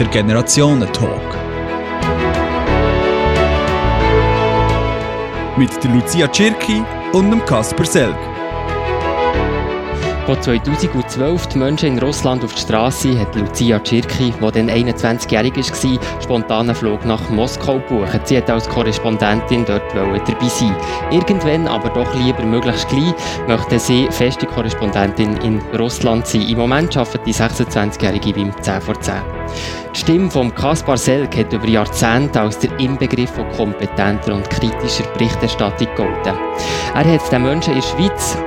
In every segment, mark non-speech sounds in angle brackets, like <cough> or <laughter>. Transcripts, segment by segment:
der Generationen-Talk. Mit der Lucia Cirki und dem Kasper Selg. Als 2012 die Menschen in Russland auf die Straße hat Lucia Cirki, die dann 21-jährig war, spontan einen Flug nach Moskau gebucht. Sie wollte als Korrespondentin dort dabei sein. Irgendwann, aber doch lieber möglichst gleich, möchte sie feste Korrespondentin in Russland sein. Im Moment arbeitet die 26-jährige beim 10 vor 10. Die Stimme von Kaspar Selk hat über Jahrzehnte als der Inbegriff von kompetenter und kritischer Berichterstattung gegolten. Er hat den Menschen in der Schweiz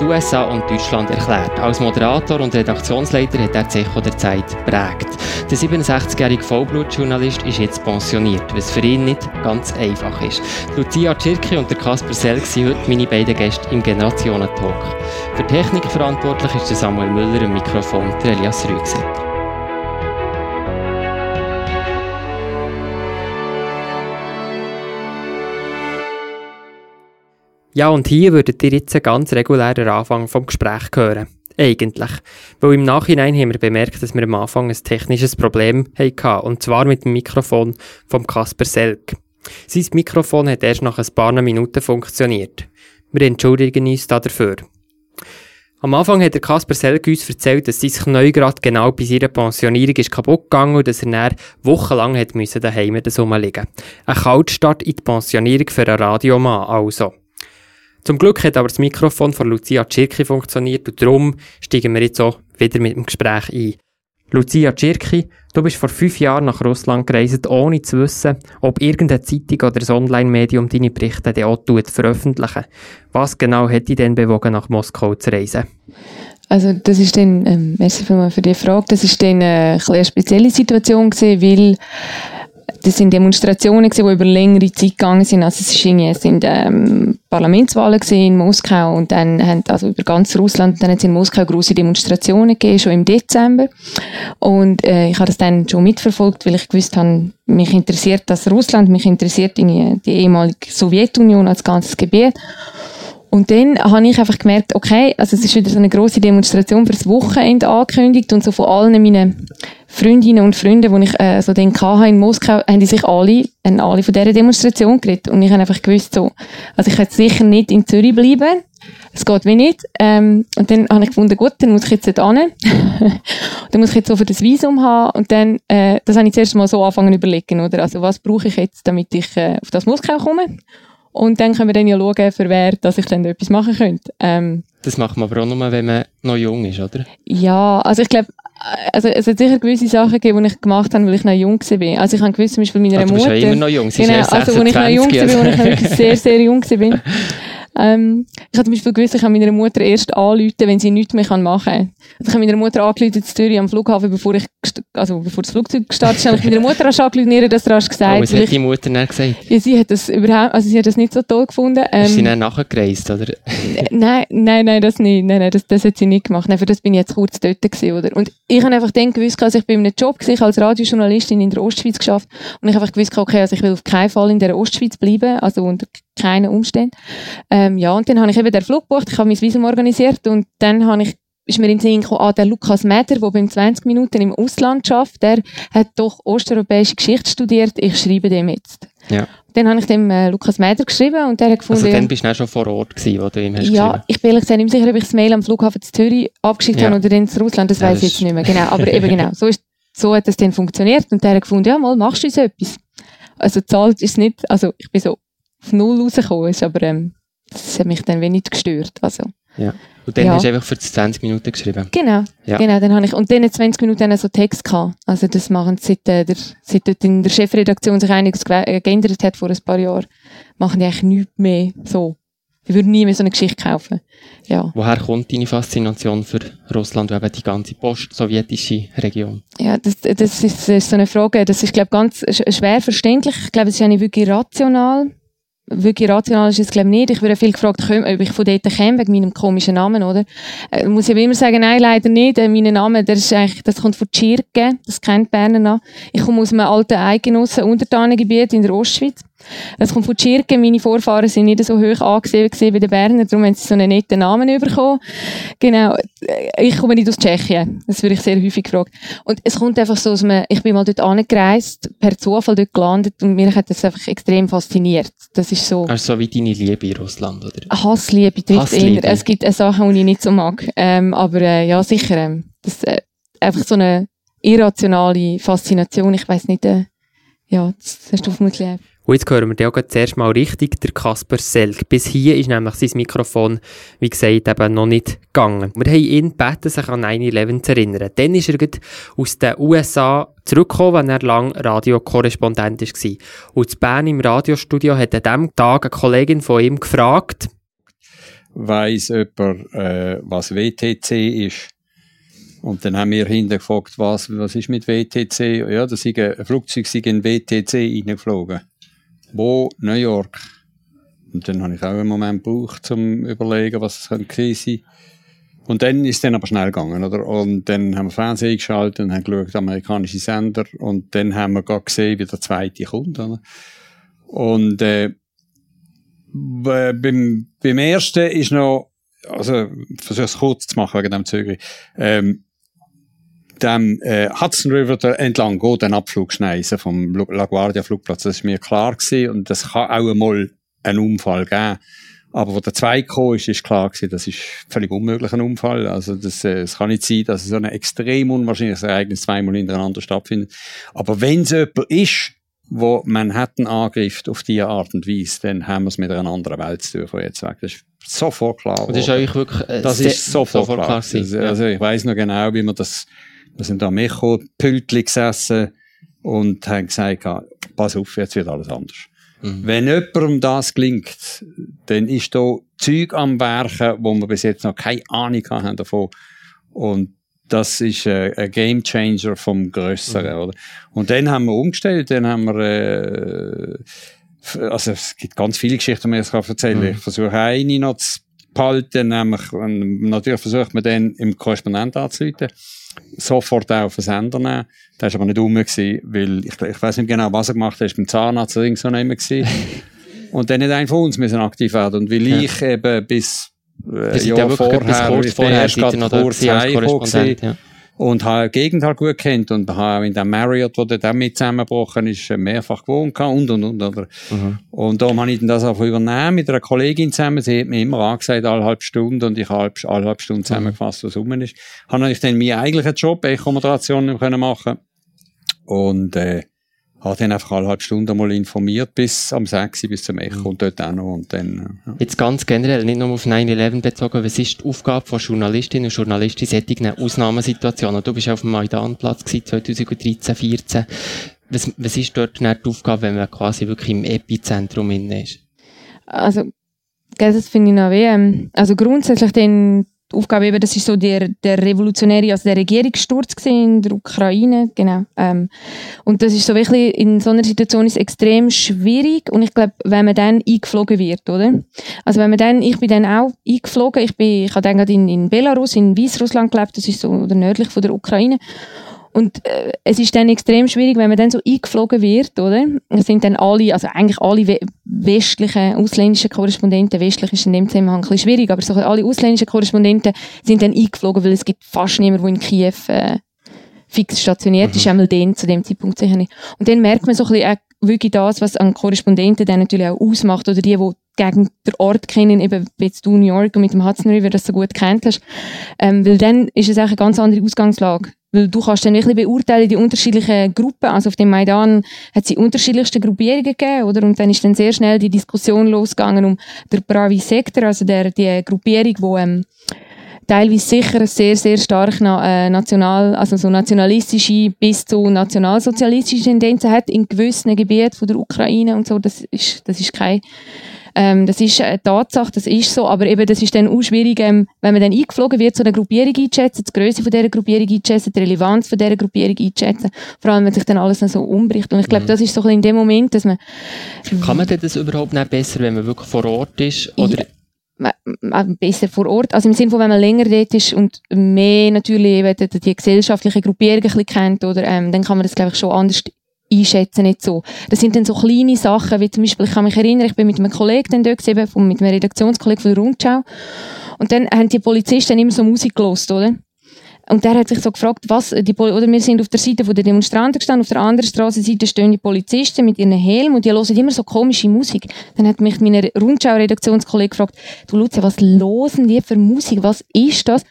die USA und Deutschland erklärt. Als Moderator und Redaktionsleiter hat er das Echo der Zeit prägt. Der 67-jährige Vollblutjournalist ist jetzt pensioniert, was für ihn nicht ganz einfach ist. Lucia Tschirki und der Kasper Selk sind heute meine beiden Gäste im Generationen-Talk. Für Technik verantwortlich ist der Samuel Müller im Mikrofon der Elias Rügsetter. Ja, und hier würdet ihr jetzt einen ganz regulären Anfang vom Gespräch hören. Eigentlich. Weil im Nachhinein haben wir bemerkt, dass wir am Anfang ein technisches Problem hatten. Und zwar mit dem Mikrofon vom Kasper Selk. Sein Mikrofon hat erst nach ein paar Minuten funktioniert. Wir entschuldigen uns dafür. Am Anfang hat der Kasper Selk uns erzählt, dass sein Knie gerade genau bei seiner Pensionierung ist kaputt gegangen und dass er dann wochenlang hat müssen daheim das rumliegen. Ein Kaltstart in die Pensionierung für einen Radiomann also. Zum Glück hat aber das Mikrofon von Lucia Tschirki funktioniert und darum steigen wir jetzt auch wieder mit dem Gespräch ein. Lucia Tschirki, du bist vor fünf Jahren nach Russland gereist, ohne zu wissen, ob irgendeine Zeitung oder ein Online-Medium deine Berichte dann auch veröffentlichen. Was genau hat dich denn bewogen, nach Moskau zu reisen? Also das ist dann, ähm, merci für die Frage, das ist dann äh, eine spezielle Situation gewesen, weil das sind Demonstrationen die über längere Zeit gegangen sind. Also es, sind ähm, Parlamentswahlen in Moskau und dann haben also über ganz Russland dann hat es in Moskau große Demonstrationen gegeben schon im Dezember und äh, ich habe das dann schon mitverfolgt, weil ich gewusst habe, mich interessiert das Russland, mich interessiert die ehemalige Sowjetunion als ganzes Gebiet und dann habe ich einfach gemerkt, okay, also es ist wieder so eine große Demonstration für das Wochenende angekündigt und so von allen meinen Freundinnen und Freunden, die ich äh, so dann hatte in Moskau, haben die sich alle, haben alle von dieser Demonstration geredet. Und ich habe einfach gewusst, so, also ich werde sicher nicht in Zürich bleiben. Es geht wie nicht. Ähm, und dann habe ich gefunden, gut, dann muss ich jetzt nicht hin. <laughs> dann muss ich jetzt so für das Visum haben. Und dann, äh, das habe ich zuerst mal so angefangen zu überlegen, oder? Also was brauche ich jetzt, damit ich äh, auf das Moskau komme? Und dann können wir dann ja schauen, für wer, dass ich dann etwas machen könnte. Ähm, das macht man aber auch nur, wenn man noch jung ist, oder? Ja, also ich glaube, also es hat sicher gewisse Sachen gegeben, die ich gemacht habe, weil ich noch jung war. Also ich habe gewusst, zum Beispiel meiner Mutter... Du bist ja immer noch jung, sie genau, ist also als ich noch jung war, als ich wirklich sehr, sehr jung war. <laughs> Ähm, ich habe zum Beispiel gewusst, ich kann meiner Mutter erst anrufen, wenn sie nichts mehr machen kann. Also ich habe meiner Mutter angerufen in Zürich am Flughafen, bevor ich, also bevor das Flugzeug gestartet ist, habe ich meiner Mutter angerufen, ihr das rasch gesagt. Oh, was hat die Mutter dann gesagt? Ja, sie hat das überhaupt, also sie hat das nicht so toll gefunden. Ähm, ist sie dann nachher gereist, oder? nein, nein, nein, das nicht. Nein, nein, das, das hat sie nicht gemacht. Nein, für das bin ich jetzt kurz dort gewesen, oder? Und ich habe einfach dann gewusst, also ich bin in einem Job gewesen, als Radiojournalistin in der Ostschweiz geschafft und ich habe einfach gewusst, okay, also ich will auf keinen Fall in der Ostschweiz bleiben, also unter keinen Umständen. Ähm, ja, und dann habe ich eben den Flug gebucht, ich habe mein Visum organisiert und dann habe ich ist mir in den Sinn gekommen, ah, der Lukas Meder, der beim 20 Minuten im Ausland schafft, der hat doch osteuropäische Geschichte studiert, ich schreibe dem jetzt. Ja. Dann habe ich dem äh, Lukas Meder geschrieben und der hat gefunden... Also dann bist du auch schon vor Ort gewesen, wo du ihm hast Ja, ich bin ehrlich gesagt nicht sicher, ob ich das Mail am Flughafen zu Zürich abgeschickt ja. habe oder in Russland, das ja, weiß ich jetzt nicht mehr. Genau, aber <laughs> eben genau, so, ist, so hat das dann funktioniert und der hat gefunden, ja mal, machst du uns etwas. Also zahlt ist nicht, also ich bin so auf Null rausgekommen ist, aber ähm, das hat mich dann wenig gestört. Also, ja. Und dann ja. hast du einfach für 20 Minuten geschrieben? Genau, ja. genau dann habe ich, und dann 20 Minuten so Text gehabt. Also das machen sie, seit, äh, der, seit dort in der Chefredaktion sich einiges äh, geändert hat vor ein paar Jahren, machen die eigentlich nichts mehr so. Ich würde nie mehr so eine Geschichte kaufen. Ja. Woher kommt deine Faszination für Russland und eben die ganze post-sowjetische Region? Ja, das, das, ist, das ist so eine Frage, das ist, glaube ich, ganz schwer verständlich. Ich glaube, es ist ja nicht wirklich rational wirklich rational ist es glaube ich nicht. Ich werde viel gefragt, ob ich von dort komme, wegen meinem komischen Namen, oder? Äh, muss ich aber immer sagen, nein, leider nicht. Äh, mein Name, der ist eigentlich, das kommt von Tschirke, das kennt Berner noch. Ich komme aus einem alten Eidgenossen Untertanengebiet in der Ostschweiz. Das kommt von Tschirken. Meine Vorfahren sind nicht so hoch angesehen wie die Berner, darum haben sie so einen netten Namen bekommen. Genau. Ich komme nicht aus Tschechien. Das würde ich sehr häufig gefragt. Und es kommt einfach so, dass man, ich bin mal dort angereist, per Zufall dort gelandet und mich hat das einfach extrem fasziniert. Das ist so. Also so wie deine Liebe in Russland, oder? Hassliebe trifft Hassliebe. eher. Es gibt äh, Sachen, die ich nicht so mag. Ähm, aber äh, ja, sicher. Ähm, das, äh, einfach so eine irrationale Faszination. Ich weiß nicht, äh, ja, das hast du vermutlich auch. Und jetzt hören wir dann auch zuerst mal richtig der Kasper Selk. Bis hier ist nämlich sein Mikrofon, wie gesagt, eben noch nicht gegangen. Wir haben ihn gebeten, sich an 9-11 zu erinnern. Dann ist er aus den USA zurückgekommen, wenn er lang Radiokorrespondent war. Und zu Bern im Radiostudio hat an diesem Tag eine Kollegin von ihm gefragt, weiss jemand, äh, was WTC ist. Und dann haben wir hinten gefragt, was, was ist mit WTC? Ja, das ist ein Flugzeug ist in WTC reingeflogen. Wo? New York. Und dann habe ich auch einen Moment gebraucht, um zu überlegen, was es könnte sein Und dann ist es dann aber schnell gegangen, oder? Und dann haben wir Fernsehen geschaltet und haben geschaut, amerikanische Sender. Und dann haben wir gerade gesehen, wie der zweite kommt, oder? Und, äh, b- beim, beim ersten ist noch, also, ich versuche es kurz zu machen wegen dem Zögern, ähm, dem äh, Hudson River entlang geht ein Abflugschneise vom LaGuardia Flugplatz. Das ist mir klar gewesen und das kann auch einmal einen Unfall geben. Aber wo der zweite kam, ist, ist klar gewesen, das ist völlig unmöglich ein Unfall. Also das, äh, es kann nicht sein, dass so ein extrem unwahrscheinliches Ereignis zweimal hintereinander stattfindet. Aber wenn es jemand ist, wo Manhattan angreift auf diese Art und Weise, dann haben wir es mit einer anderen Welt zu tun von jetzt weg. Das ist sofort klar. und das ist euch wirklich äh, Das ist sofort, klar. gewesen. Also, also ich weiß noch genau, wie wir das, wir sind da am Echo-Pültli gesessen und haben gesagt, ah, pass auf, jetzt wird alles anders. Mhm. Wenn jemandem das gelingt, dann ist da Zeug am Werken, wo wir bis jetzt noch keine Ahnung haben davon. Und das ist äh, ein Game Changer vom Grösseren, Mhm. oder? Und dann haben wir umgestellt, dann haben wir, äh, also es gibt ganz viele Geschichten, die ich jetzt erzählen kann. Mhm. Ich versuche eine noch zu behalten, nämlich, natürlich versucht man dann im Korrespondent anzuleiten, sofort auch auf den Sender nehmen. Der war aber nicht rum, gewesen, weil ich, ich weiß nicht genau, was er gemacht hat, er ist beim Zahnarzt oder so nicht mehr gewesen. <laughs> Und dann nicht einer von uns müssen aktiv werden. Und weil Ja. ich eben bis, äh, Jahr vorher, bis kurz ich bin vorher erst gerade kurz heimgekommen. Und habe die Gegend halt gut kennt und habe in dem Marriott, wo der dann mit zusammengebrochen ist, mehrfach gewohnt und, und, und, oder. Mhm. Und darum habe ich dann das auch übernehmen mit einer Kollegin zusammen. Sie hat mir immer angesagt, alle halbe Stunde und ich habe halb, alle halbe Stunde zusammengefasst, was rum ist. Habe natürlich dann meinen eigentlichen Job, Echo-Moderation mehr können machen und, äh, habe dann einfach alle halbe Stunde mal informiert bis am 6 Uhr, bis zum Echo und dort auch noch und dann, ja. Jetzt ganz generell, nicht nur auf 9-11 bezogen, was ist die Aufgabe von Journalistinnen und Journalisten in solchen Ausnahmesituationen? Du bist ja auf dem Maidanplatz gewesen, 2013, 2014. Was, was ist dort die Aufgabe, wenn man quasi wirklich im Epizentrum inne ist? Also, das finde ich noch weh. ähm, Also grundsätzlich dann die Aufgabe eben, das ist so der, der revolutionäre, also der Regierungssturz in der Ukraine, genau. Ähm, und das ist so wirklich, in so einer Situation ist extrem schwierig und ich glaube, wenn man dann eingeflogen wird, oder? Also wenn man dann, ich bin dann auch eingeflogen, ich bin, ich habe dann gerade in, in Belarus, in Weißrussland gelebt, das ist so nördlich von der Ukraine. Und äh, es ist dann extrem schwierig, wenn man dann so eingeflogen wird, oder? Es sind dann alle, also eigentlich alle we westlichen, ausländischen Korrespondenten, westlich ist in dem Zusammenhang ein bisschen schwierig, aber so alle ausländischen Korrespondenten sind dann eingeflogen, weil es gibt fast niemand, der in Kiew äh, fix stationiert ist, einmal den zu dem Zeitpunkt sicher nicht. Und dann merkt man so ein bisschen auch wirklich das, was an Korrespondenten dann natürlich auch ausmacht, oder die, die gegen den Ort kennen, eben wie jetzt du New York und mit dem Hudson River das so gut kennt hast, ähm, weil dann ist es auch eine ganz andere Ausgangslage. Weil du kannst dann wirklich beurteilen, die unterschiedlichen Gruppen, also auf dem Maidan hat es die unterschiedlichsten Gruppierungen gegeben, oder? Und dann ist dann sehr schnell die Diskussion losgegangen um der Pravi Sektor, also der, die Gruppierung, wo ähm, teilweise sicher sehr, sehr stark na, äh, national, also so nationalistische bis zu nationalsozialistische Tendenzen hat in gewissen Gebieten von der Ukraine und so. Das ist, das ist kein, ähm, das ist eine Tatsache, das ist so, aber eben, das ist dann auch schwierig, ähm, wenn man dann eingeflogen wird, so eine Gruppierung einzuschätzen, die Größe von dieser Gruppierung einzuschätzen, die Relevanz von dieser Gruppierung einzuschätzen, vor allem, wenn sich dann alles noch so umbricht. Und ich glaube, das ist so ein in dem Moment, dass man Kann man denn das überhaupt nicht besser, wenn man wirklich vor Ort ist? Oder, ma- besser vor Ort, also im Sinne von, wenn man länger dort ist und mehr natürlich eben die, die gesellschaftliche Gruppierung ein bisschen kennt, oder, ähm, dann kann man das, glaube ich, schon anders einschätzen nicht so. Das sind dann so kleine Sachen, wie zum Beispiel, ich kann mich erinnern, ich bin mit einem Kollegen dann dort gewesen, mit einem Redaktionskollegen von der Rundschau und dann haben die Polizisten immer so Musik gelost, oder? Und der hat sich so gefragt, was die Pol oder wir sind auf der Seite der Demonstranten gestanden, auf der anderen Straßenseite stehen die Polizisten mit ihren Helmen und die hören immer so komische Musik. Dann hat mich meine Rundschau-Redaktionskollege gefragt, du Lucia, was losen die für Musik? Was ist das?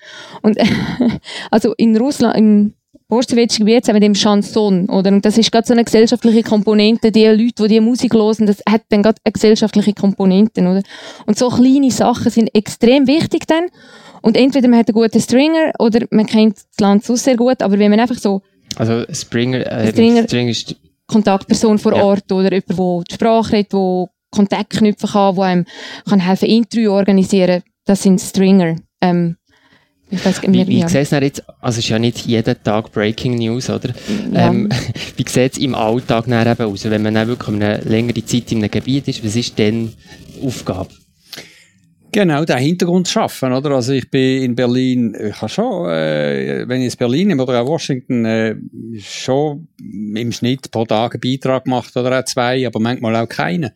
Und <laughs> also in Russland, im postsowietischen Gebiet wir dem Chanson, oder? Und das ist gerade so eine gesellschaftliche Komponente, die Leute, die diese Musik hören, das hat dann gerade eine gesellschaftliche Komponente, oder? Und so kleine Sachen sind extrem wichtig dann. Und entweder man hat einen guten Stringer oder man kennt das Land so sehr gut, aber wenn man einfach so Also Springer, äh, Stringer- Stringer ist Kontaktperson vor Ja. Ort oder jemand, der die Sprache redet, der Kontakt knüpfen kann, der einem kann helfen Interview organisieren, das sind Stringer. Ähm, ich weiss, Wie, wie ja. sieht es denn jetzt, also es ist ja nicht jeden Tag Breaking News, oder? Ja. Ähm, <laughs> wie sieht es im Alltag dann eben aus? Wenn man dann wirklich eine längere Zeit in einem Gebiet ist, was ist denn die Aufgabe? Genau, den Hintergrund schaffen, oder? Also ich bin in Berlin, ich habe schon, äh, wenn ich in Berlin nehme oder auch Washington, äh, schon im Schnitt pro Tag einen Beitrag gemacht oder auch zwei, aber manchmal auch keinen.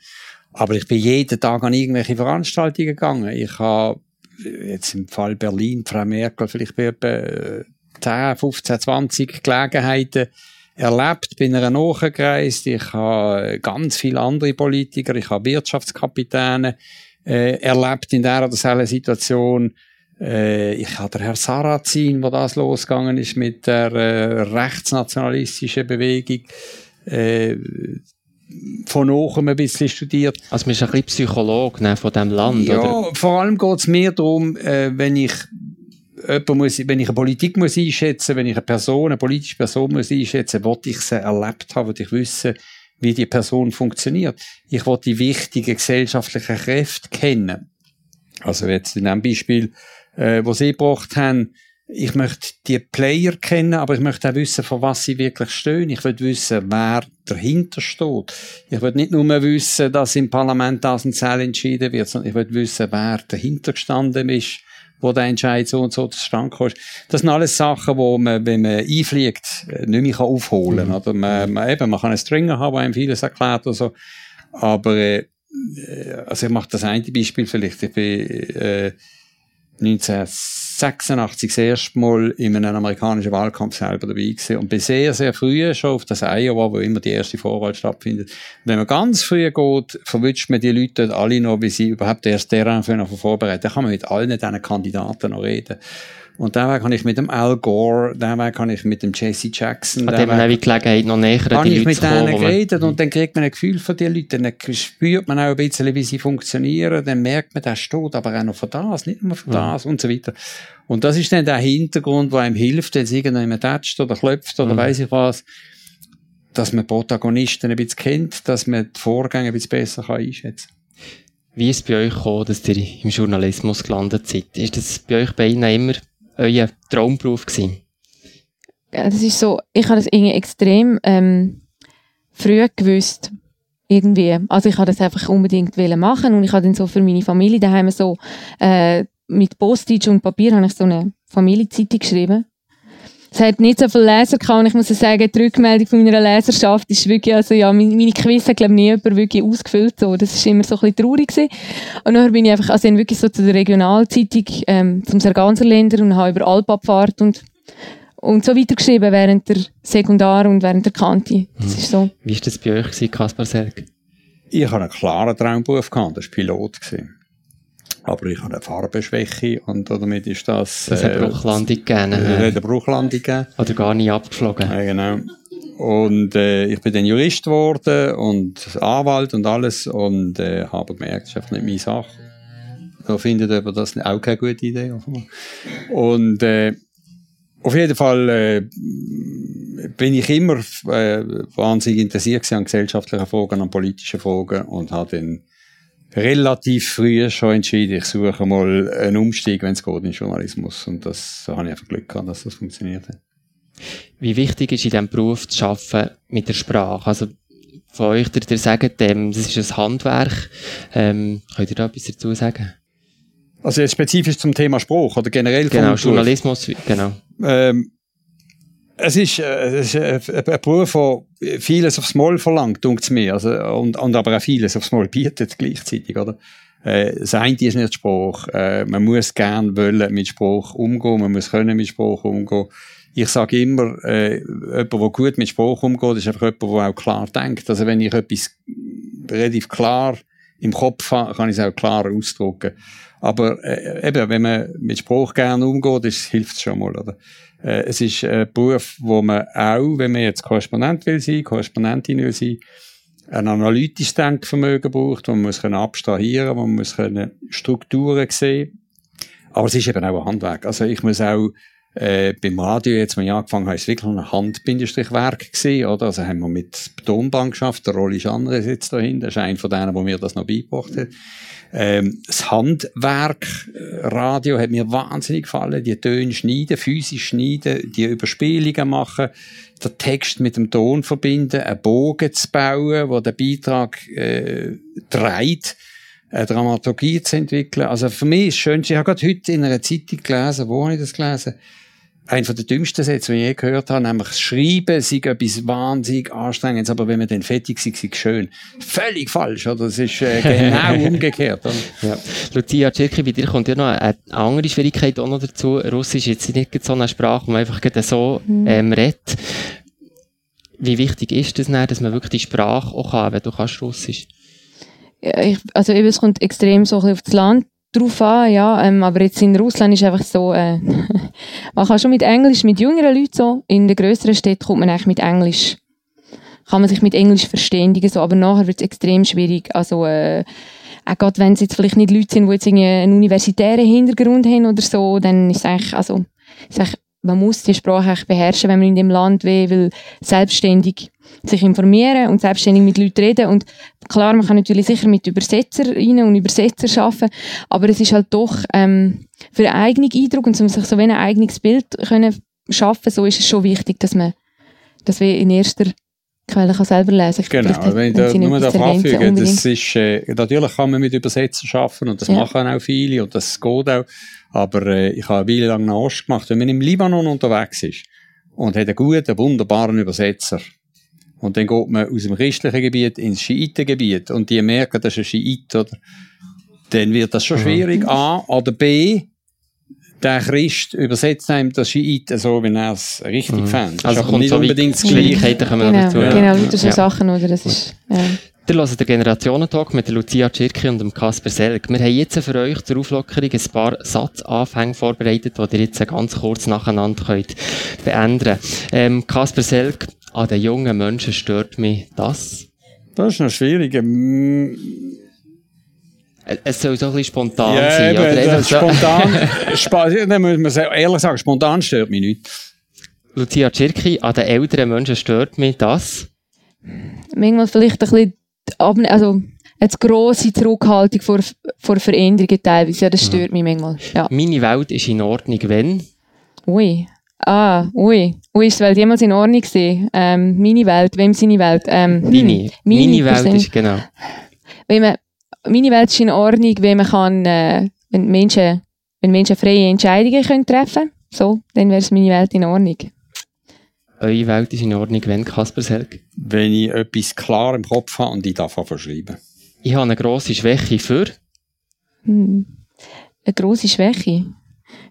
Aber ich bin jeden Tag an irgendwelche Veranstaltungen gegangen. Ich habe jetzt im Fall Berlin, Frau Merkel, vielleicht bei etwa äh, 10, 15, 20 Gelegenheiten erlebt, bin ihr nachgereist. Ich habe ganz viele andere Politiker, ich habe Wirtschaftskapitäne äh, erlebt in der oder selben Situation. Äh, ich habe den Herr Sarrazin, wo das losgegangen ist mit der äh, rechtsnationalistischen Bewegung, äh, von oben ein bisschen studiert. Also man ist ein bisschen Psychologe ne, von diesem Land, Ja, oder? vor allem geht es mir darum, äh, wenn ich muss, wenn ich eine Politik muss einschätzen, wenn ich eine Person, eine politische Person muss einschätzen, wollte ich sie erlebt haben, wollte ich wissen, wie die Person funktioniert. Ich wollte die wichtigen gesellschaftlichen Kräfte kennen. Also jetzt in einem Beispiel, äh, wo Sie gebracht haben, ich möchte die Player kennen, aber ich möchte auch wissen, von was sie wirklich stehen. Ich will wissen, wer dahinter steht. Ich will nicht nur wissen, dass im Parlament das und das entschieden wird, sondern ich will wissen, wer dahinter gestanden ist, wo der Entscheid so und so zustande kommt. Das sind alles Sachen, wo man, wenn man einfliegt, äh, nicht mehr aufholen kann. Oder man, man, eben, man kann einen Stringer haben, der einem vieles erklärt oder so. Aber, äh, also ich mache das eine Beispiel vielleicht. Ich bin, äh, 1986 das erste Mal in einem amerikanischen Wahlkampf selber dabei gewesen und bin sehr, sehr früh schon auf das Iowa, wo immer die erste Vorwahl stattfindet. Wenn man ganz früh geht, verwünscht man die Leute alle noch, wie sie überhaupt erst Terrain für vorbereiten. Dann kann man mit allen diesen Kandidaten noch reden. Und dann kann ich mit dem Al Gore, dann kann ich mit dem Jesse Jackson, dem man auch die Gelegenheit noch näher an kann die ich Leute mit zu kommen. denen wo man- geredet und dann kriegt man ein Gefühl von den Leuten, dann spürt man auch ein bisschen, wie sie funktionieren, dann merkt man, der steht aber auch noch von das, nicht nur von das und so weiter. Und das ist dann der Hintergrund, der einem hilft, wenn es irgendjemand tätscht oder klopft oder Mhm. weiss ich was, dass man Protagonisten ein bisschen kennt, dass man die Vorgänge ein bisschen besser kann einschätzen Wie ist es bei euch gekommen, dass ihr im Journalismus gelandet seid? Ist das bei euch beiden immer euer Traumberuf gewesen? Das ist so, ich habe das irgendwie extrem ähm, früh gewusst. Irgendwie. Also ich habe das einfach unbedingt machen und ich habe dann so für meine Familie daheim so äh, mit Postage und Papier habe ich so eine Familienzeitung geschrieben. Es hat nicht so viele Leser gehabt und ich muss sagen, die Rückmeldung von meiner Leserschaft ist wirklich, also ja, meine, meine Quiz hat glaube ich nie jemand wirklich ausgefüllt, so. Das ist immer so ein bisschen traurig gewesen. Und dann bin ich einfach, also dann wirklich so zu der Regionalzeitung, ähm, zum Sarganserländer und habe über Alpabfahrt und und so weitergeschrieben während der Sekundar- und während der Kante. Das ist so. Wie war das bei euch, gewesen, Kaspar Serg? Ich hatte einen klaren Traumberuf, gehabt, das war Pilot. Gewesen. Aber ich habe eine Farbenschwäche und damit ist das... Das hat Bruchlandung gegeben. Hat äh, eine Bruchlandung gegeben. Oder gar nicht abgeflogen. Ja, genau. Und äh, ich bin dann Jurist geworden und Anwalt und alles und äh, habe gemerkt, das ist einfach nicht meine Sache. Da findet aber das auch keine gute Idee. Und äh, auf jeden Fall äh, bin ich immer äh, wahnsinnig interessiert an gesellschaftlichen Fragen, an politischen Fragen und habe dann relativ früh schon entschieden, ich suche mal einen Umstieg, wenn es geht, in den Journalismus. Und das da habe ich einfach Glück gehabt, dass das funktioniert hat. Wie wichtig ist in diesem Beruf zu arbeiten mit der Sprache? Also von euch, der, der sagt, ähm, das ist ein Handwerk. Ähm, könnt ihr da etwas dazu sagen? Also jetzt spezifisch zum Thema Spruch oder generell Genau, Beruf. Journalismus, genau. Ähm, es ist, äh, es ist ein, ein Beruf, der vieles aufs Mal verlangt, denkt mir. Also, und, und aber auch vieles aufs Mal bietet gleichzeitig, oder? Äh, das eine ist nicht Spruch. Äh, man muss gern wollen mit Spruch umgehen, man muss können mit Spruch umgehen. Ich sage immer, äh, jemand, der gut mit Spruch umgeht, ist einfach jemand, der auch klar denkt. Also wenn ich etwas relativ klar im Kopf habe, kann ich es auch klar ausdrücken. Aber äh, eben, wenn man mit Spruch gerne umgeht, hilft es schon mal. Oder? Äh, es ist ein Beruf, wo man auch, wenn man jetzt Korrespondent will sein, Korrespondentin will sein, ein analytisches Denkvermögen braucht, wo man muss können abstrahieren, wo man muss können Strukturen sehen. Aber es ist eben auch ein Handwerk. Also ich muss auch äh, beim Radio, jetzt, als ich angefangen habe, ist es wirklich ein Handbindestrichwerk gewesen, oder? Also haben wir mit Tonband geschafft, der Rolli Schanre sitzt dahinter, das ist einer von denen, der mir das noch beigebracht hat. Ähm, das Handwerk äh, hat mir wahnsinnig gefallen. Die Töne schneiden, physisch schneiden, die Überspielungen machen, den Text mit dem Ton verbinden, einen Bogen zu bauen, der Beitrag äh, trägt, eine Dramaturgie zu entwickeln. Also für mich ist es schön, ich habe gerade heute in einer Zeitung gelesen, wo habe ich das gelesen? Ein von den dümmsten Sätze, die ich je gehört habe, nämlich das Schreiben sei etwas wahnsinnig anstrengendes, aber wenn man dann fertig ist, ist es schön. Völlig falsch, oder? Das ist äh, genau <laughs> umgekehrt. Oder? Ja. Lucia Tschirki, bei dir kommt ja noch eine andere Schwierigkeit auch noch dazu. Russisch ist jetzt nicht so eine Sprache, wo man einfach so mhm. ähm, redet. Wie wichtig ist das dann, dass man wirklich die Sprache auch kann, wenn du kannst Russisch? Ja, ich, also eben, es kommt extrem so auf das Land drauf an, ja, ähm, aber jetzt in Russland ist einfach so, äh, <laughs> man kann schon mit Englisch, mit jüngeren Leuten so, in den größeren Städten kommt man eigentlich mit Englisch, kann man sich mit Englisch verständigen, so, aber nachher wird es extrem schwierig, also, äh, auch gerade wenn es jetzt vielleicht nicht Leute sind, die jetzt einen universitären Hintergrund haben oder so, dann ist es eigentlich, also, ist eigentlich, man muss die Sprache beherrschen, wenn man in dem Land will, selbstständig sich informieren und selbstständig mit Leuten reden. Und klar, man kann natürlich sicher mit Übersetzerinnen und Übersetzer arbeiten, aber es ist halt doch ähm, für einen eigenen Eindruck und um sich so ein eigenes Bild können schaffen, so ist es schon wichtig, dass man dass wir in erster Quelle kann selber lesen kann. Genau, wenn ich da nur darauf anfüge, das ist, äh, natürlich kann man mit Übersetzern arbeiten und das ja. machen auch viele und das geht auch, aber äh, ich habe eine Weile lang Ost gemacht, wenn man im Libanon unterwegs ist und hat einen guten, wunderbaren Übersetzer, und dann geht man aus dem christlichen Gebiet ins Schiitengebiet und die merken, das ist ein Schiit, oder? Dann wird das schon schwierig. A. Oder B. Der Christ übersetzt einem das Schiit so, wie er es richtig mhm. fand. Also kommt nicht so unbedingt das Schwierigkeiten kommen genau, dazu. Genau, ja. so ja. Sachen, oder? Das ist, ja. Ihr hört den Generationentalk mit der Lucia Tschirki und dem Kasper Selg. Wir haben jetzt für euch zur Auflockerung ein paar Satzanfänge vorbereitet, die ihr jetzt ganz kurz nacheinander könnt beenden ähm, Kasper Selg, an den jungen Menschen stört mich das? Das ist noch schwierig. Ähm, es soll so ein bisschen spontan ja, sein. Eben, oder das spontan, <laughs> spa muss man ehrlich sagen, spontan stört mich nicht. Lucia Tschirki, an den älteren Menschen stört mich das? Manchmal vielleicht ein bisschen, also eine grosse Zurückhaltung vor, vor Veränderungen teilweise. Ja, das stört mhm. mich manchmal. Ja. Meine Welt ist in Ordnung, wenn? Ui. Ah, ui. Ui, ist die Welt jemals in Ordnung gewesen? Ähm, meine Welt, wem seine Welt? Ähm, meine. Meine, meine Welt ist, genau. Wenn man, meine Welt ist in Ordnung, wenn man kann, äh, wenn Menschen, wenn Menschen freie Entscheidungen können treffen so, dann wäre es meine Welt in Ordnung. Eure Welt ist in Ordnung, wenn, Kasper Selg? Wenn ich etwas klar im Kopf habe und ich darf verschreiben. Ich habe eine grosse Schwäche für? Hm. Eine grosse Schwäche?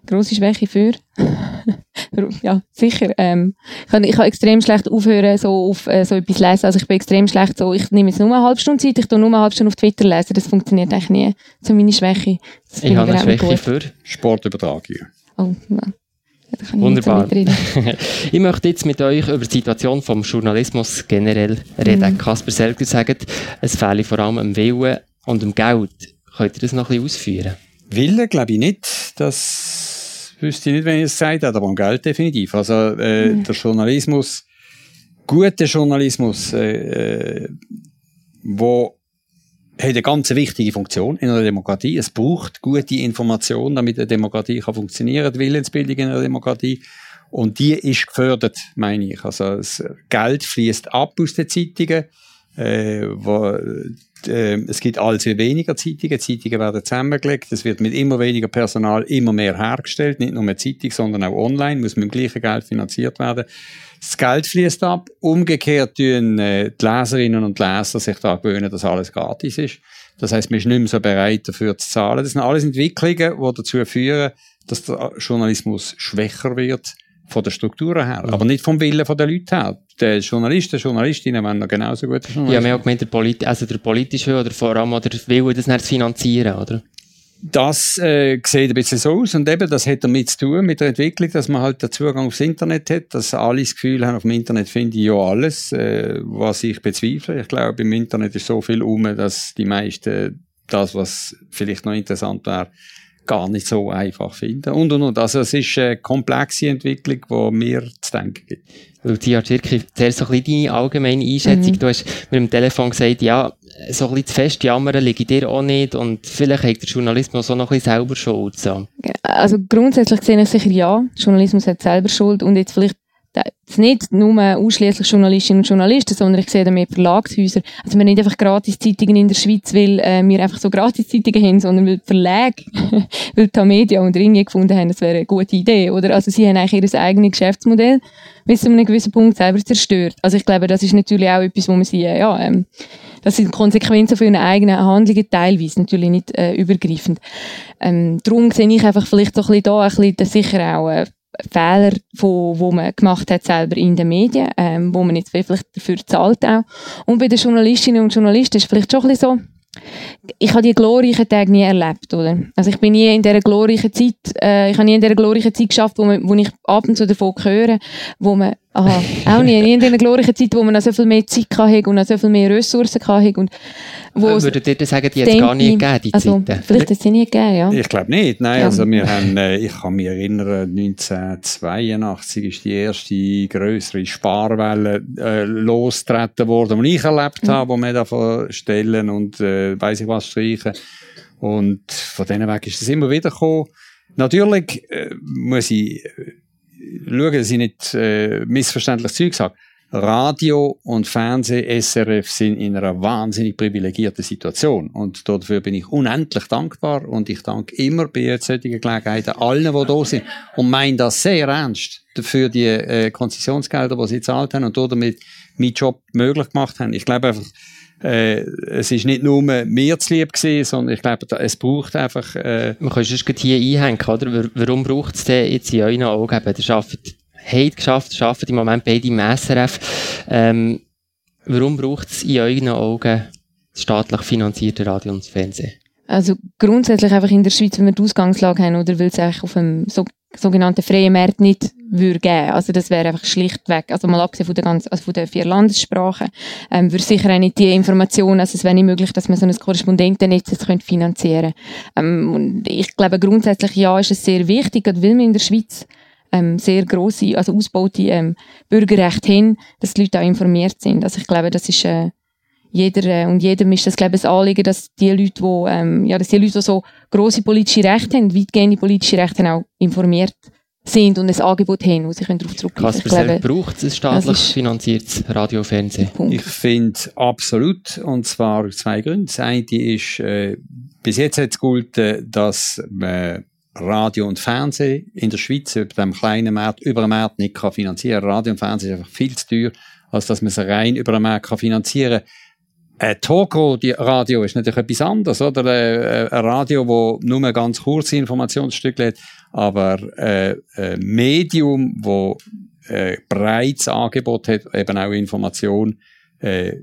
grosse Schwäche für. <laughs> ja, sicher. Ähm, ich, kann, ich kann extrem schlecht aufhören, so auf äh, so etwas lesen. Also ich bin extrem schlecht so, ich nehme jetzt nur eine halbe Stunde Zeit, ich tue nur eine halbe Stunde auf Twitter lesen. Das funktioniert eigentlich nie. So meine Schwäche. Das ich habe eine Schwäche für Sportübertragung. Oh, nein. Wunderbar. <laughs> ich möchte jetzt mit euch über die Situation vom Journalismus generell reden. Mhm. Kasper Selger sagt, es fehle vor allem am Willen und am Geld. Könnt ihr das noch ein bisschen ausführen? Willen glaube ich nicht. Das wüsste ich nicht, wenn ich es gesagt habe, aber um Geld definitiv. Also äh, mhm. der Journalismus, guter Journalismus, äh, äh, wo hat eine ganz wichtige Funktion in einer Demokratie. Es braucht gute Informationen, damit eine Demokratie kann funktionieren, die Willensbildung in einer Demokratie. Und die ist gefördert, meine ich. Also das Geld fließt ab aus den Zeitungen, äh, wo äh, es gibt also weniger Zeitungen, Zeitungen werden zusammengelegt, es wird mit immer weniger Personal immer mehr hergestellt, nicht nur mit Zeitung, sondern auch online, muss mit dem gleichen Geld finanziert werden. Das Geld fließt ab, umgekehrt tun äh, die Leserinnen und Leser sich daran gewöhnen, dass alles gratis ist. Das heißt, man ist nicht mehr so bereit dafür zu zahlen. Das sind alles Entwicklungen, die dazu führen, dass der Journalismus schwächer wird von der Struktur her, aber nicht vom Willen der Leute her. Der Journalisten, Journalistinnen wollen noch genauso gut Journalisten. Ja, wir haben auch gemeint, der, Polit also der politische oder vor allem der Wille, das nicht zu finanzieren, oder? Das äh, sieht ein bisschen so aus und eben, das hat damit zu tun mit der Entwicklung, dass man halt den Zugang aufs Internet hat, dass alle das Gefühl haben, auf dem Internet finde ich ja alles, äh, was ich bezweifle. Ich glaube, im Internet ist so viel um, dass die meisten das, was vielleicht noch interessant wäre, gar nicht so einfach finden. Und, und, und. Also es ist eine komplexe Entwicklung, die mir zu denken gibt. Lucia Zirki, zuerst so ein bisschen deine allgemeine Einschätzung. Mhm. Du hast mit dem Telefon gesagt, ja, so ein bisschen zu fest jammern liegt dir auch nicht und vielleicht hat der Journalismus auch noch ein bisschen selber Schuld. So. Also grundsätzlich sehe ich sicher ja, Journalismus hat selber Schuld und jetzt vielleicht nicht nur ausschließlich Journalistinnen und Journalisten, sondern ich sehe da mehr Verlagshäuser. Also wir nicht einfach Gratiszeitungen in der Schweiz, weil äh, wir einfach so Gratiszeitungen haben, sondern weil die Verlage, <laughs> weil die Media und Ringe gefunden haben, das wäre eine gute Idee. Oder also sie haben eigentlich ihr eigenes Geschäftsmodell bis zu einem gewissen Punkt selber zerstört. Also ich glaube, das ist natürlich auch etwas, wo man sie, äh, ja, ähm, das sind Konsequenzen von ihren eigenen Handlungen, teilweise natürlich nicht äh, übergreifend. Ähm, darum sehe ich einfach vielleicht so ein bisschen da, ein bisschen sicher auch äh, Fehler, wo man gemacht hat selber in den Medien, ähm, wo man jetzt vielleicht dafür zahlt auch. Und bei den Journalistinnen und Journalisten ist es vielleicht schon ein bisschen so, ich habe die glorreichen Tage nie erlebt, oder? Also ich bin nie in dieser glorreichen Zeit, äh, ich habe nie in dieser glorreichen Zeit geschafft, wo, wo ich ab und zu davon höre, wo man Aha, <laughs> auch nie. Nie in der glorreichen Zeit, wo man noch so viel mehr Zeit hatte und noch so viel mehr Ressourcen hatte. Und wo äh, Würdet ihr sagen, die hat es gar nie gegeben, die also, Zeiten? Vielleicht hat es sie nie gegeben, ja. Ich glaube nicht, nein. Ja. Also wir haben, äh, ich kann mich erinnern, 1982 ist die erste größere Sparwelle äh, losgetreten worden, die ich erlebt mhm. habe, wo wir davon stellen und äh, weiss ich was streichen. Und von denen weg ist es immer wieder gekommen. Natürlich äh, muss ich schauen, dass ich nicht äh, missverständlich Zeug sage. Radio und Fernseh, SRF sind in einer wahnsinnig privilegierten Situation. Und dafür bin ich unendlich dankbar. Und ich danke immer bei solchen Gelegenheiten allen, die da sind. Und meine das sehr ernst für die äh, Konzessionsgelder, die sie gezahlt haben und damit meinen Job möglich gemacht haben. Ich glaube einfach, äh, es ist nicht nur mir zu lieb gewesen, sondern ich glaube, es braucht einfach... Äh Man kann es hier einhängen, oder? Warum braucht es denn jetzt in euren Augen eben, der arbeitet, hat geschafft, arbeitet im Moment beide im SRF. Ähm, warum braucht es in euren Augen das staatlich finanzierte Radio und das Fernsehen? Also grundsätzlich einfach in der Schweiz, wenn wir die Ausgangslage haben, oder weil es eigentlich auf dem so, sogenannten freien Markt nicht würde geben. Also das wäre einfach schlichtweg, also mal abgesehen von, der ganzen, also von den vier Landessprachen, ähm, würde sicher auch nicht die Information, also es wäre nicht möglich, dass man so ein Korrespondentennetz jetzt könnte finanzieren ähm, Und ich glaube grundsätzlich, ja, ist es sehr wichtig, weil wir in der Schweiz ähm, sehr grosse, also ausgebaute ähm, Bürgerrechte haben, dass die Leute auch informiert sind. Also ich glaube, das ist äh, jeder äh, und jedem ist das glaube ich ein Anliegen, dass die Leute, wo, ähm, ja, dass die Leute, die so grosse politische Rechte haben, weitgehende politische Rechte haben, auch informiert sind und ein Angebot haben, wo sie darauf zurückgreifen können. Kasper, braucht es ein staatlich finanziertes Radio Fernsehen? Ich finde absolut, und zwar aus zwei Gründen. Das eine ist, äh, bis jetzt hat es gegolten, dass man Radio und Fernsehen in der Schweiz über dem kleinen Markt, über den Markt nicht kann finanzieren. Radio und Fernsehen ist einfach viel zu teuer, als dass man es rein über den Markt kann finanzieren kann. Ein Talkradio ist natürlich etwas anderes, oder? Äh, ein Radio, wo nur ganz kurze Informationsstücke hat, aber äh, ein Medium, wo äh, breites Angebot hat, eben auch Information, äh,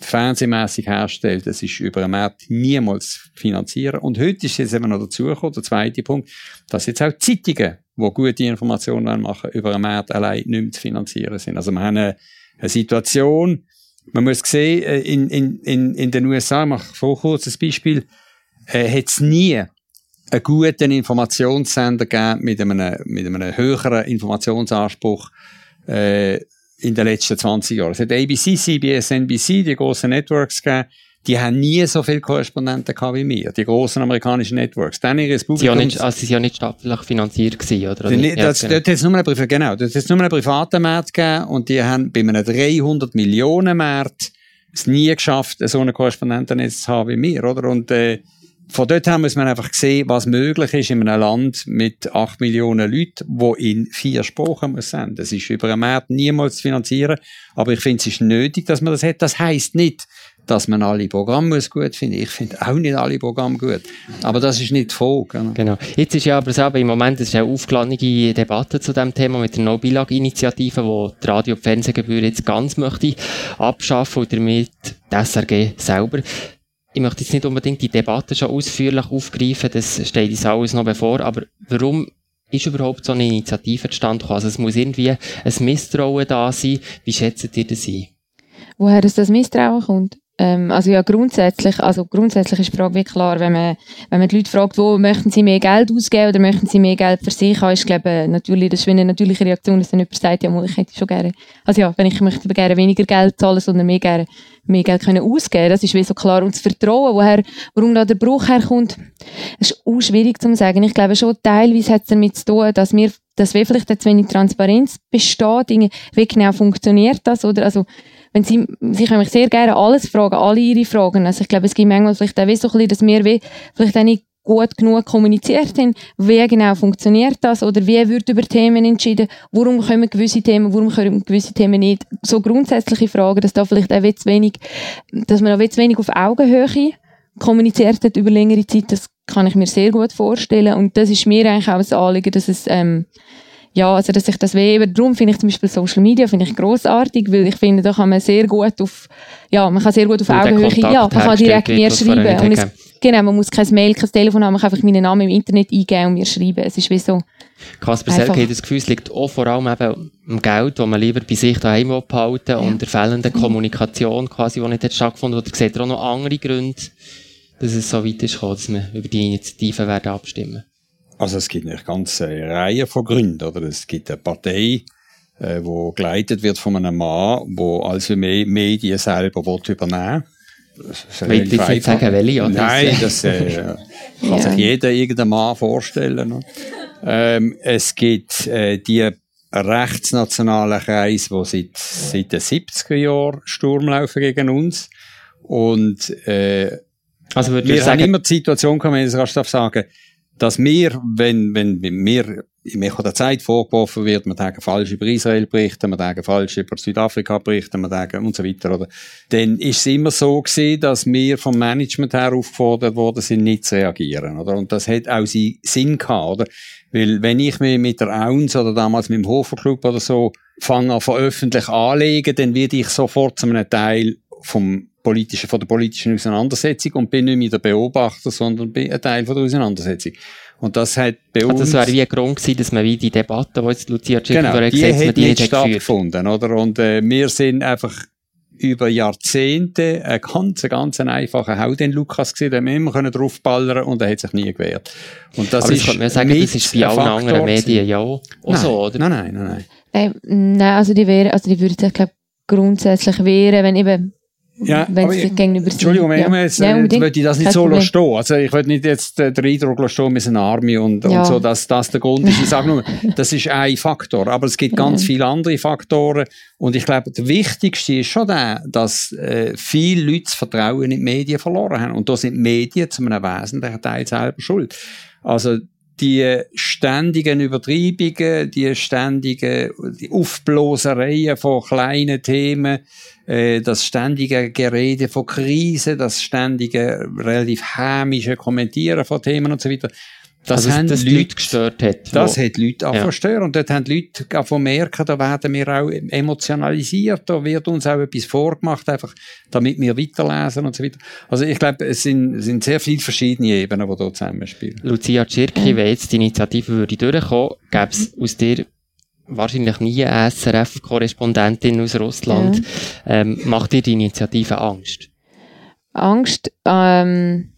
fernsehmässig herstellt, das ist über einen Markt niemals finanzieren. Und heute ist jetzt eben noch dazugekommen, der zweite Punkt, dass jetzt auch Zeitungen, die gute Informationen machen, über einen Markt allein nicht mehr zu finanzieren sind. Also wir haben eine, eine Situation, man muss sehen, äh, in, in, in, in den USA, ich mache vor kurz ein Beispiel, äh, hat es nie einen guten Informationssender gegeben mit einem, mit einem höheren Informationsanspruch äh, in den letzten 20 Jahren. Es hat ABC, CBS, NBC, die großen Networks gegeben, die haben nie so viele Korrespondenten gehabt wie wir, die großen amerikanischen Networks. Dann ihres Publikums... Sie, nicht, also sie sind ja nicht staatlich finanziert gewesen, oder? Die, das, ja, genau. Dort hat es nur einen, genau, dort nur einen privaten Markt gegeben und die haben bei einem 300 Millionen Markt es nie geschafft, so einen Korrespondentennetz zu haben wie wir, oder? Und, äh, von dort her muss man einfach sehen, was möglich ist in einem Land mit 8 Millionen Leuten, wo in vier Sprachen muss senden. Das ist über einen Markt niemals zu finanzieren. Aber ich finde, es ist nötig, dass man das hat. Das heisst nicht, dass man alle Programme muss gut finden. Ich finde auch nicht alle Programme gut. Aber das ist nicht die Frage. Genau. Jetzt ist ja aber so, im Moment ist eine aufgeladene Debatte zu dem Thema mit der No-Bilag-Initiative, wo die Radio- und Fernsehgebühr jetzt ganz möchte abschaffen und damit die SRG selber ich möchte jetzt nicht unbedingt die Debatte schon ausführlich aufgreifen, das steht uns alles noch bevor, aber warum ist überhaupt so eine Initiative entstanden? Also es muss irgendwie ein Misstrauen da sein. Wie schätzt ihr das ein? Woher das Misstrauen kommt? Ähm, also ja, grundsätzlich, also grundsätzlich ist die Frage wie klar, wenn man, wenn man die Leute fragt, wo möchten sie mehr Geld ausgeben oder möchten sie mehr Geld für sich haben, ist, glaube natürlich, das ist eine natürliche Reaktion, dass dann jemand sagt, ja, ich hätte schon gerne, also ja, wenn ich möchte gerne weniger Geld zahlen, sondern mehr gerne mehr Geld können ausgeben Das ist wie so klar. Und das Vertrauen, woher, warum da der Bruch herkommt, ist auch schwierig zu sagen. Ich glaube schon, teilweise hat es damit zu tun, dass wir, dass wir vielleicht zu wenig Transparenz besteht, wie genau funktioniert das, oder? Also, wenn sie, sie können mich sehr gerne alles fragen, alle ihre Fragen. Also ich glaube, es gibt manchmal vielleicht auch so ein bisschen, dass wir vielleicht auch nicht gut genug kommuniziert haben, wie genau funktioniert das oder wie wird über Themen entschieden, warum kommen gewisse Themen, warum kommen gewisse Themen nicht. So grundsätzliche Fragen, dass da vielleicht auch zu wenig, dass man auch zu wenig auf Augenhöhe kommuniziert hat über längere Zeit, das kann ich mir sehr gut vorstellen und das ist mir eigentlich auch ein Anliegen, dass es ähm, ja, also dass ich das weh, darum finde ich zum Beispiel Social Media finde ich großartig, weil ich finde, da kann man sehr gut auf, ja, man kann sehr gut auf Augenhöhe, ja, man kann direkt mir schreiben. Und es, genau, man muss kein Mail, kein Telefon haben, man kann einfach meinen Namen im Internet eingeben und mir schreiben, es ist wie so. Kasper Selke hat das Gefühl, es liegt auch vor allem eben am Geld, das man lieber bei sich daheim behalten ja. und der fehlenden Kommunikation quasi, die nicht stattgefunden hat, oder seht ihr auch noch andere Gründe, dass es so weit ist gekommen, dass wir über die Initiative werden abstimmen also es gibt eine ganze Reihe von Gründen. Oder? Es gibt eine Partei, äh, wo geleitet wird von einem Mann, wo also Medien selber will übernehmen will. Ich nicht sagen, welche, oder? Nein, das äh, <laughs> kann ja. sich jeder irgendein Mann vorstellen. Ähm, es gibt äh, die rechtsnationalen Kreise, die seit, seit den 70er Jahren Sturm laufen gegen uns. Und äh, also wir haben immer die Situation, kann man jetzt rasch sagen, dass wir, wenn, wenn mir Echo der Zeit vorgeworfen wird, man sagen falsch über Israel berichten, man sagen falsch über Südafrika berichten, man sagen und so weiter, oder? Dann ist es immer so gewesen, dass wir vom Management her aufgefordert worden sind, nicht zu reagieren, oder? Und das hat auch Sinn gehabt, oder? Weil, wenn ich mich mit der Auns oder damals mit dem Hofer Club oder so fange an veröffentlich anlegen, dann werde ich sofort zu einem Teil vom politischen, von der politischen Auseinandersetzung und bin nicht mehr der Beobachter, sondern bin ein Teil von der Auseinandersetzung. Und das hat bei uns... Das wäre wie ein Grund gewesen, dass man wie die Debatte, die jetzt Lucia Schick genau, die gesagt hat, die nicht stattgefunden, oder? Und äh, wir sind einfach über Jahrzehnte ein ganz, ganz einfacher Hau den Lukas gesehen, den wir immer können draufballern und er hat sich nie gewehrt. Und das Aber ist, das sagen, das ist bei allen anderen Medien ja auch nein, so, oder? Nein, nein, nein, nein. Äh, nein, also die wären, also die würden sich, glaube grundsätzlich wehren, wenn eben ja, wenn es gegenüber Entschuldigung, ja. jetzt, ja, jetzt möchte ich das nicht so stehen. Also ich will nicht jetzt äh, den Eindruck stehen, wir sind Army und, ja. und so, dass das der Grund ist. Ich sage nur, <laughs> das ist ein Faktor. Aber es gibt ganz viele andere Faktoren. Und ich glaube, der wichtigste ist schon der, dass äh, viele Leute das Vertrauen in die Medien verloren haben. Und da sind die Medien zu einem wesentlichen Teil selber schuld. Also die ständigen Übertreibungen, die ständigen die Aufblosereien von kleinen Themen, äh, das ständige Gerede von Krise, das ständige relativ hämische Kommentieren von Themen und so weiter. Das, also, haben das Leute, Leute gestört hat. Das wo, hat Leute auch ja. verstört. Und dort haben die Leute auch merken, da werden wir auch emotionalisiert, da wird uns auch etwas vorgemacht, einfach, damit wir weiterlesen und so weiter. Also ich glaube, es sind, sind sehr viele verschiedene Ebenen, die hier zusammenspielen. Lucia Tschirki, wenn jetzt die Initiative würde durchkommen, gäbe es aus dir wahrscheinlich nie eine SRF-Korrespondentin aus Russland. Ja. Ähm, macht dir die Initiative Angst? Angst, ähm,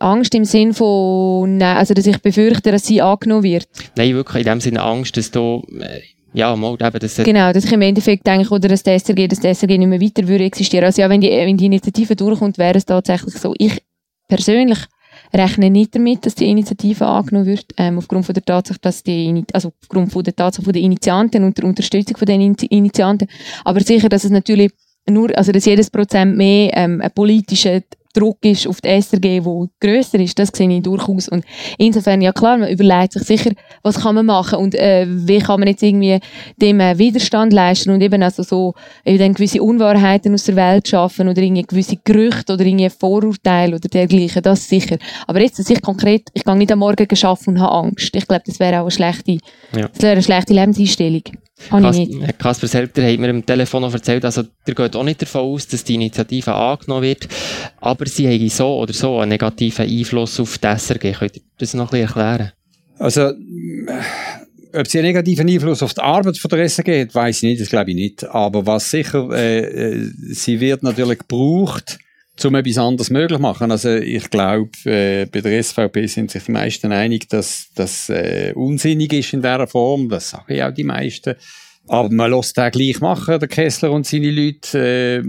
Angst im Sinn von, also dass ich befürchte, dass sie angenommen wird. Nein, wirklich in dem Sinne Angst, dass du, äh, ja, mal eben, dass Genau, dass ich im Endeffekt denke, oder das SRG, das SRG nicht mehr weiter würde existieren. Also ja, wenn die, wenn die Initiative durchkommt, wäre es tatsächlich so. Ich persönlich rechne nicht damit, dass die Initiative angenommen wird, ähm, aufgrund von der Tatsache, dass die, also aufgrund von der Tatsache von der Initianten und der Unterstützung von den Initianten. Aber sicher, dass es natürlich nur, also dass jedes Prozent mehr ähm, ein politischer Druck ist auf die SRG, der grösser ist, das sehe ich durchaus. Und insofern, ja klar, man überlegt sich sicher, was kann man machen und äh, wie kann man jetzt irgendwie dem äh, Widerstand leisten und eben also so eben dann gewisse Unwahrheiten aus der Welt schaffen oder irgendwie gewisse Gerüchte oder irgendwie Vorurteile oder dergleichen, das sicher. Aber jetzt, dass ich konkret, ich gehe nicht am Morgen geschaffen und habe Angst. Ich glaube, das wäre auch eine schlechte, Ja. das wäre eine schlechte Lebenseinstellung. Herr Kasper Selter hat mir am Telefon noch erzählt, also der geht auch nicht davon aus, dass die Initiative angenommen wird, aber sie haben so oder so einen negativen Einfluss auf die SRG. Könnt ihr das noch ein bisschen erklären? Also, äh, ob sie einen negativen Einfluss auf die Arbeit von der SRG hat, weiß ich nicht, das glaube ich nicht. Aber was sicher, äh, äh, sie wird natürlich gebraucht, um etwas anderes möglich zu machen. Also ich glaube, äh, bei der SVP sind sich die meisten einig, dass das äh, unsinnig ist in dieser Form. Das sagen ja auch die meisten. Aber man lässt den gleich machen, der Kessler und seine Leute, äh,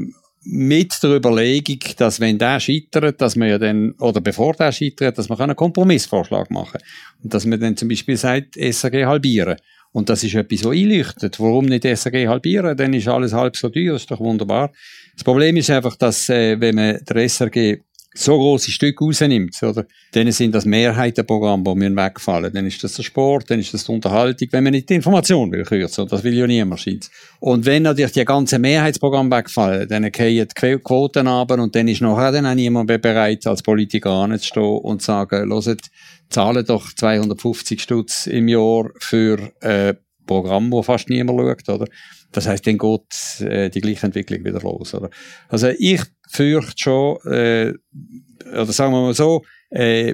mit der Überlegung, dass wenn der scheitert, dass man ja dann, oder bevor der scheitert, dass man einen Kompromissvorschlag machen kann. Und dass man dann zum Beispiel sagt, SRG halbieren. Und das ist etwas, was einleuchtet. Warum nicht SRG halbieren? Dann ist alles halb so teuer, ist doch wunderbar. Das Problem ist einfach, dass, äh, wenn man der SRG so große Stücke rausnimmt, oder? Dann sind das Mehrheitenprogramme, die müssen wegfallen. Dann ist das der Sport, dann ist das die Unterhaltung, wenn man nicht die Information will kürzen. Das will ja niemand, scheint. Und wenn natürlich die ganzen Mehrheitsprogramme wegfallen, dann gehen die Quoten runter und dann ist nachher dann auch niemand mehr bereit, als Politiker anzustehen und zu sagen, hört, zahlen doch 250 Stutz im Jahr für äh, Programm, wo fast niemand schaut, oder? Das heißt, dann geht äh, die gleiche Entwicklung wieder los, oder? Also ich fürchte schon, äh, oder sagen wir mal so, äh,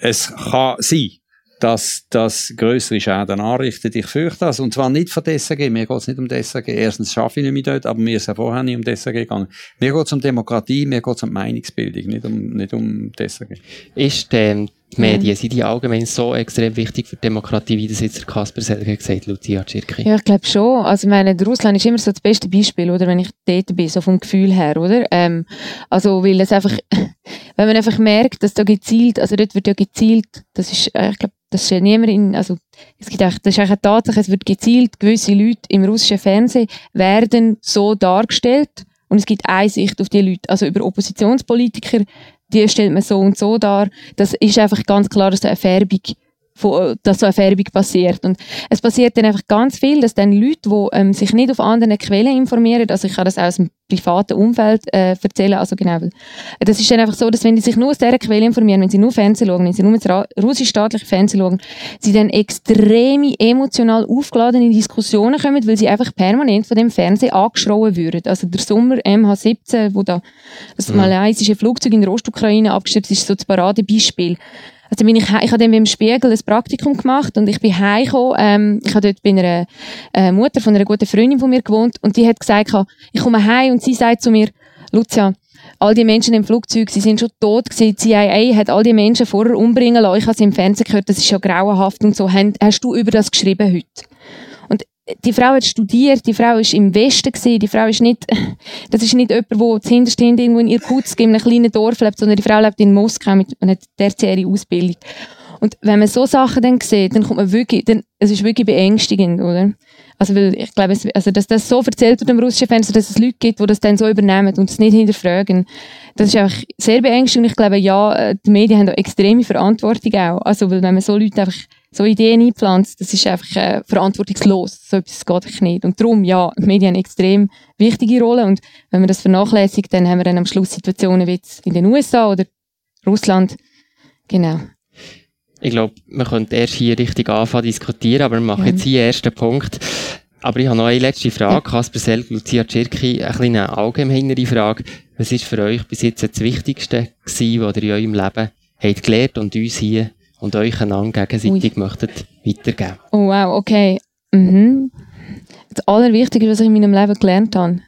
es kann sein, dass das größere Schäden anrichtet. Ich fürchte das. Und zwar nicht von der SRG. Mir geht es nicht um die SRG. Erstens schaffe ich nicht mehr dort, aber mir ist ja vorher nicht um die SRG gegangen. Mir geht es um Demokratie, mir geht es um die Meinungsbildung, nicht um, nicht um die. Ist ähm, die Medien, sind die allgemein so extrem wichtig für die Demokratie, wie das jetzt der Kasper Selter gesagt hat, Lucia Tschirki? Ja, ich glaube schon. Also, ich meine, Russland ist immer so das beste Beispiel, oder? Wenn ich dort bin, so vom Gefühl her, oder? Ähm, also, weil es einfach, <laughs> wenn man einfach merkt, dass da gezielt, also dort wird ja gezielt, das ist, äh, ich glaube, das ist ja niemand in, also, es gibt auch, das ist eine Tatsache, es wird gezielt, gewisse Leute im russischen Fernsehen werden so dargestellt und es gibt eine Sicht auf die Leute, also über Oppositionspolitiker, die stellt man so und so dar. Das ist einfach ganz klar, da eine Färbung von, dass so eine Färbung passiert. Und es passiert dann einfach ganz viel, dass dann Leute, die ähm, sich nicht auf anderen Quellen informieren, also ich kann das aus dem privaten Umfeld äh, erzählen, also genau, äh, das ist dann einfach so, dass wenn die sich nur aus dieser Quelle informieren, wenn sie nur Fernsehen schauen, wenn sie nur das Ra- russisch-staatliche Fernsehen schauen, sie dann extrem emotional aufgeladene Diskussionen kommen, weil sie einfach permanent von dem Fernsehen angeschrauen würden. Also der Sommer MH17, wo da das Mhm. malaysische Flugzeug in der Ostukraine abgestürzt ist, so das Paradebeispiel. Also bin ich, ich habe dann beim Spiegel ein Praktikum gemacht und ich bin heimgekommen. Ähm, ich habe dort bei einer äh, Mutter von einer guten Freundin von mir gewohnt und die hat gesagt, ich komme heim und sie sagt zu mir, Lucia, all die Menschen im Flugzeug, sie sind schon tot gewesen. Die CIA hat all die Menschen vorher umbringen lassen. Ich habe sie im Fernsehen gehört, das ist ja grauenhaft und so. Hast du über das geschrieben heute? Die Frau hat studiert, die Frau ist im Westen gewesen, die Frau ist nicht, <laughs> das ist nicht jemand, der zuhinterst irgendwo in Irkutsk in einem kleinen Dorf lebt, sondern die Frau lebt in Moskau mit einer tertiären Ausbildung. Und wenn man so Sachen dann sieht, dann kommt man wirklich, dann, es ist wirklich beängstigend, oder? Also, weil ich glaube, es, also, dass das so erzählt wird im russischen Fernsehen, dass es Leute gibt, die das dann so übernehmen und es nicht hinterfragen, das ist einfach sehr beängstigend. Ich glaube, ja, äh, die Medien haben da extreme Verantwortung auch. Also, weil wenn man so Leute einfach so Ideen einpflanzt, das ist einfach äh, verantwortungslos. So etwas geht einfach nicht. Und darum, ja, die Medien haben eine extrem wichtige Rolle. Und wenn man das vernachlässigt, dann haben wir dann am Schluss Situationen wie in den USA oder Russland. Genau. Ich glaube, wir könnten erst hier richtig anfangen diskutieren, aber wir machen Ja. jetzt hier den ersten Punkt. Aber ich habe noch eine letzte Frage. Kasper Selk, Lucia Tschirki, eine kleine allgemeinere Frage. Was ist für euch bis jetzt das Wichtigste gewesen, was ihr in eurem Leben habt gelernt und uns hier und euch einander gegenseitig möchtet weitergeben? Oh wow, okay. Mhm. Das Allerwichtigste, was ich in meinem Leben gelernt habe,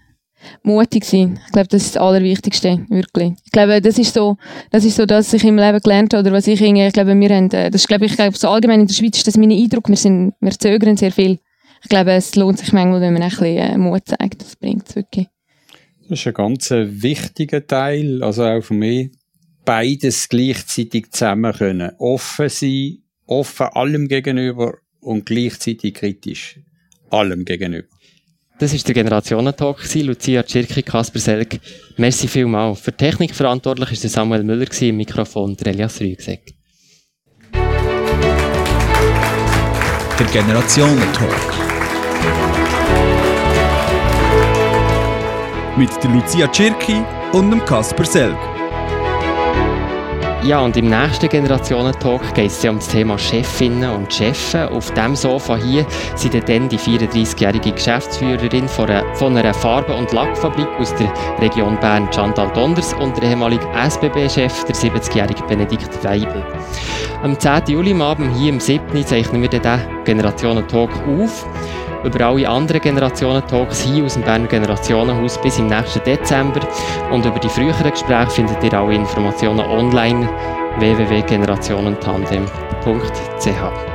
mutig sein. Ich glaube, das ist das Allerwichtigste, wirklich. Ich glaube, das ist so, das ist so, dass ich im Leben gelernt habe, oder was ich irgendwie, ich glaube, wir haben, äh, das ist, glaube ich, glaube, so allgemein in der Schweiz ist das mein Eindruck, wir sind, wir zögern sehr viel. Ich glaube, es lohnt sich manchmal, wenn man ein bisschen äh, Mut zeigt, das bringt es wirklich. Das ist ein ganz äh, wichtiger Teil, also auch für mich, beides gleichzeitig zusammen können. Offen sein, offen allem gegenüber und gleichzeitig kritisch allem gegenüber. Das war der Generationentalk, Lucia Tschirki, Kasper Selg. Merci vielmals. Für Technik verantwortlich war Samuel Müller, im Mikrofon der Elias Rüegsegg. Der Generationentalk. Mit der Lucia Tschirki und dem Kasper Selg. Ja, und im nächsten Generationentalk geht es ja um das Thema Chefinnen und Chefs. Auf dem Sofa hier sind dann die 34-jährige Geschäftsführerin von einer, von einer Farbe- und Lackfabrik aus der Region Bern, Chantal Donders, und der ehemalige SBB-Chef, der 70-jährige Benedikt Weibel. Am 10. Juli am Abend hier im 7. zeichnen wir den Generationentalk auf über alle anderen Generationen-Talks hier aus dem Berner Generationenhaus bis im nächsten Dezember. Und über die früheren Gespräche findet ihr alle Informationen online www.generationentandem.ch.